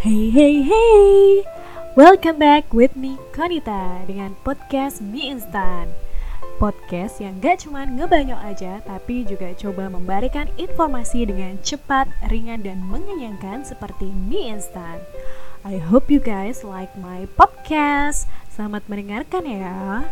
Hey hey hey. Welcome back with me Konita Dengan podcast mie instan. Podcast yang gak cuman ngebanyol aja Tapi juga coba memberikan informasi dengan cepat, ringan, dan mengenyangkan Seperti mie instan. I hope you guys like my podcast. Selamat mendengarkan ya.